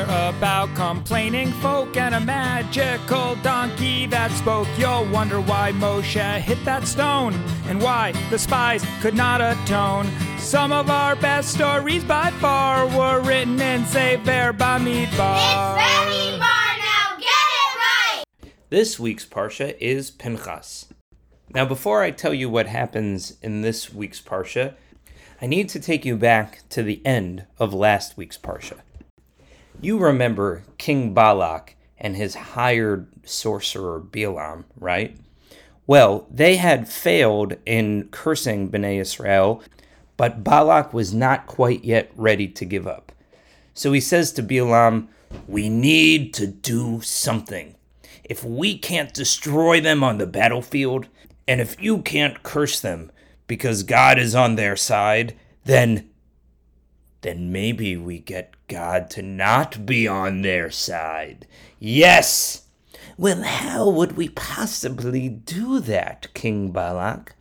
hear about complaining folk and a magical donkey that spoke. You'll wonder why Moshe hit that stone and why the spies could not atone. Some of our best stories by far were written in Sefer Bamidbar. It's Bar now. Get it right. This week's Parsha is Pinchas. Now, before I tell you what happens in this week's Parsha, I need to take you back to the end of last week's Parsha. You remember King Balak and his hired sorcerer Balaam, right? Well, they had failed in cursing Bnei Israel, but Balak was not quite yet ready to give up. So he says to Balaam, We need to do something. If we can't destroy them on the battlefield, and if you can't curse them because God is on their side, then then maybe we get God to not be on their side. Yes! Well, how would we possibly do that, King Balak?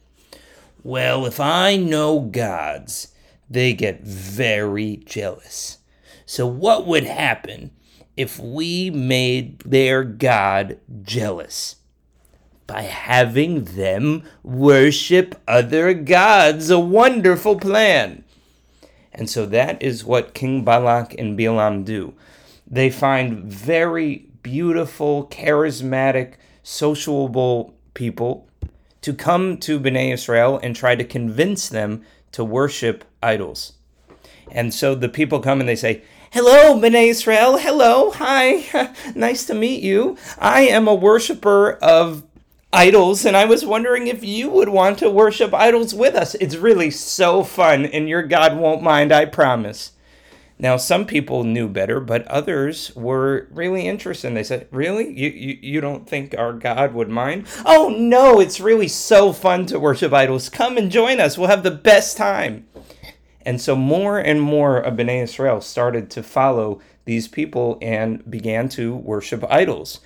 Well, if I know gods, they get very jealous. So, what would happen if we made their God jealous? By having them worship other gods. A wonderful plan. And so that is what King Balak and Balaam do. They find very beautiful, charismatic, sociable people to come to Bnei Israel and try to convince them to worship idols. And so the people come and they say, Hello, Bnei Israel. Hello. Hi. nice to meet you. I am a worshiper of idols, and I was wondering if you would want to worship idols with us. It's really so fun, and your God won't mind, I promise. Now, some people knew better, but others were really interested. And They said, Really? You, you, you don't think our God would mind? Oh, no, it's really so fun to worship idols. Come and join us. We'll have the best time. And so more and more of Bnei Israel started to follow these people and began to worship idols.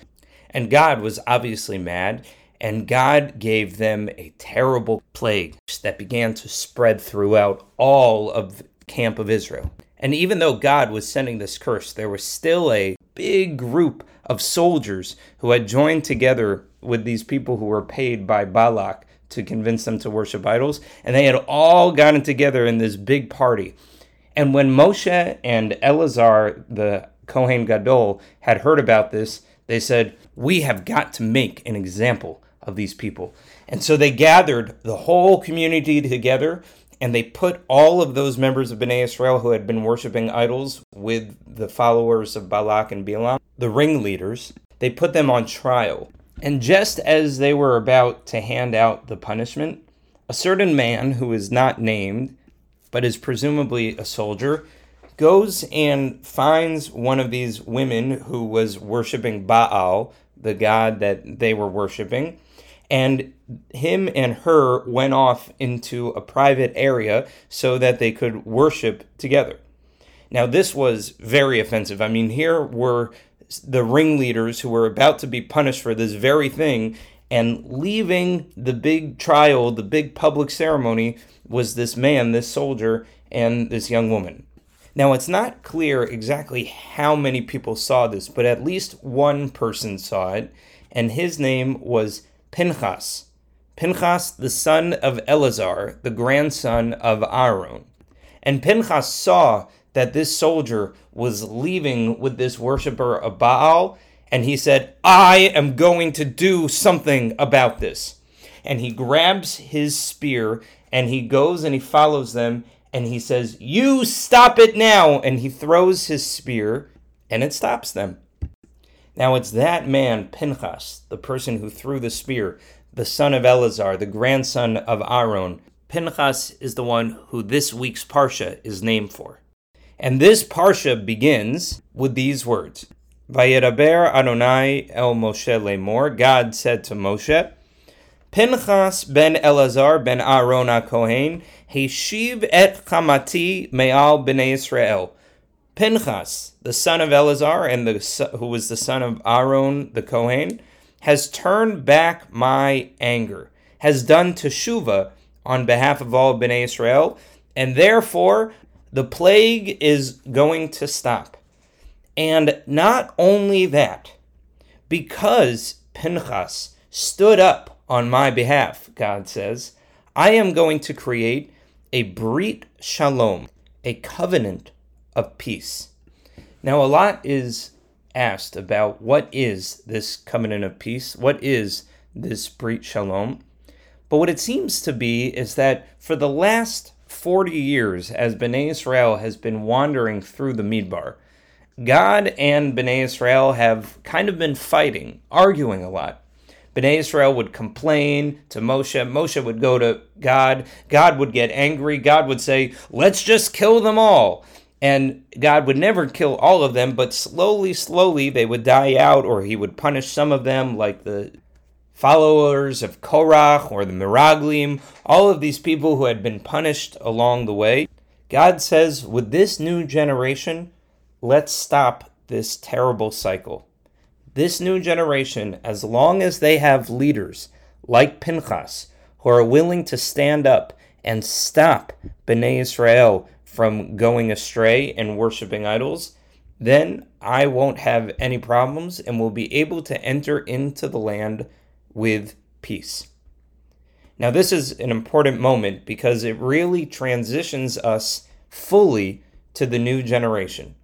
And God was obviously mad, and God gave them a terrible plague that began to spread throughout all of the camp of Israel. And even though God was sending this curse, there was still a big group of soldiers who had joined together with these people who were paid by Balak to convince them to worship idols. And they had all gotten together in this big party. And when Moshe and Eleazar, the Kohen Gadol, had heard about this, they said, We have got to make an example of these people. And so they gathered the whole community together and they put all of those members of Bnei Israel who had been worshiping idols with the followers of Balak and Balaam, the ringleaders, they put them on trial. And just as they were about to hand out the punishment, a certain man who is not named, but is presumably a soldier, goes and finds one of these women who was worshiping Baal, the god that they were worshiping, and him and her went off into a private area so that they could worship together. Now, this was very offensive. I mean, here were the ringleaders who were about to be punished for this very thing, and leaving the big trial, the big public ceremony, was this man, this soldier, and this young woman. Now, it's not clear exactly how many people saw this, but at least one person saw it, and his name was Pinchas. Pinchas, the son of Eleazar, the grandson of Aaron. And Pinchas saw that this soldier was leaving with this worshiper of Baal, and he said, I am going to do something about this. And he grabs his spear and he goes and he follows them and he says, You stop it now! And he throws his spear and it stops them. Now it's that man, Pinchas, the person who threw the spear, the son of Eleazar, the grandson of Aaron. Pinchas is the one who this week's Parsha is named for. And this Parsha begins with these words Vayedaber Adonai el Moshe lemor. God said to Moshe, Pinchas ben Eleazar ben Aaron Kohen, Heshiv et chamati me'al b'nei Israel. Pinchas, the son of Eleazar, and the who was the son of Aaron the Kohen, has turned back my anger, has done teshuva on behalf of all Bnei Israel, and therefore the plague is going to stop. And not only that, because Pinchas stood up on my behalf, God says, I am going to create a Brit Shalom, a covenant of peace. Now, a lot is asked about what is this covenant of peace? What is this Brit Shalom? But what it seems to be is that for the last 40 years, as Bnei Israel has been wandering through the Midbar, God and Bnei Israel have kind of been fighting, arguing a lot. Bnei Israel would complain to Moshe. Moshe would go to God. God would get angry. God would say, Let's just kill them all. And God would never kill all of them, but slowly, slowly they would die out, or he would punish some of them, like the followers of Korach or the Miraglim, all of these people who had been punished along the way. God says, with this new generation, let's stop this terrible cycle. This new generation, as long as they have leaders like Pinchas, who are willing to stand up and stop Bnei Israel from going astray and worshiping idols, then I won't have any problems and will be able to enter into the land with peace. Now, this is an important moment because it really transitions us fully to the new generation.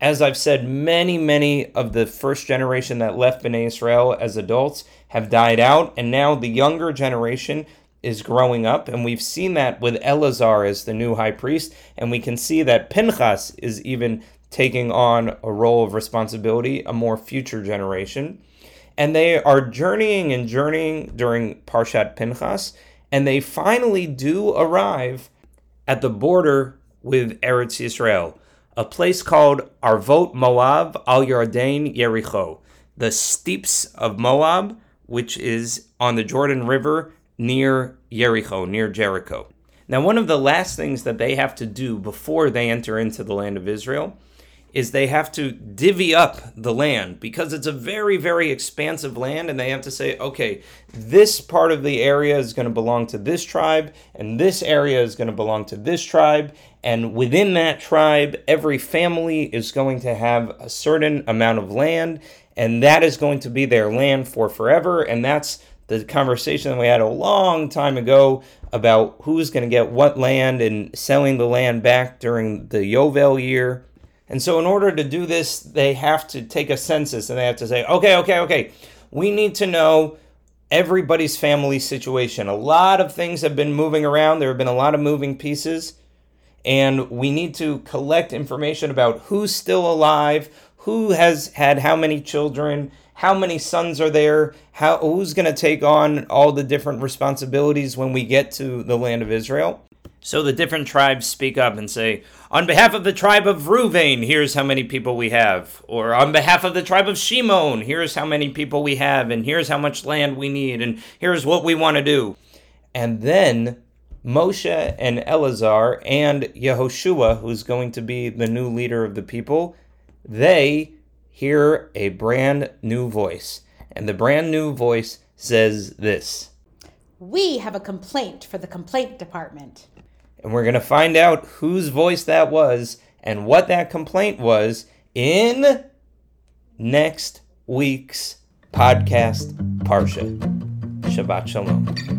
As I've said, many, many of the first generation that left Bnei Israel as adults have died out, and now the younger generation is growing up, and we've seen that with Eleazar as the new high priest, and we can see that Pinchas is even taking on a role of responsibility, a more future generation. And they are journeying and journeying during Parshat Pinchas, and they finally do arrive at the border with Eretz Yisrael, a place called Arvot Moab al Yarden Yericho, the steeps of Moab, which is on the Jordan River near Jericho, near Jericho. Now, one of the last things that they have to do before they enter into the land of Israel is they have to divvy up the land because it's a very, very expansive land, and they have to say, okay, this part of the area is going to belong to this tribe, and this area is going to belong to this tribe, and within that tribe, every family is going to have a certain amount of land, and that is going to be their land for forever, and that's the conversation we had a long time ago about who's going to get what land and selling the land back during the Yovel year. And so, in order to do this, they have to take a census and they have to say, okay, okay, okay, we need to know everybody's family situation. A lot of things have been moving around, there have been a lot of moving pieces, and we need to collect information about who's still alive, who has had how many children, how many sons are there, how who's going to take on all the different responsibilities when we get to the land of Israel. So the different tribes speak up and say, on behalf of the tribe of Ruvain, here's how many people we have. Or on behalf of the tribe of Shimon, here's how many people we have, and here's how much land we need, and here's what we want to do. And then Moshe and Eleazar and Yehoshua, who's going to be the new leader of the people, they hear a brand new voice. And the brand new voice says this We have a complaint for the complaint department and we're going to find out whose voice that was and what that complaint was in next week's podcast, Parsha. Shabbat Shalom.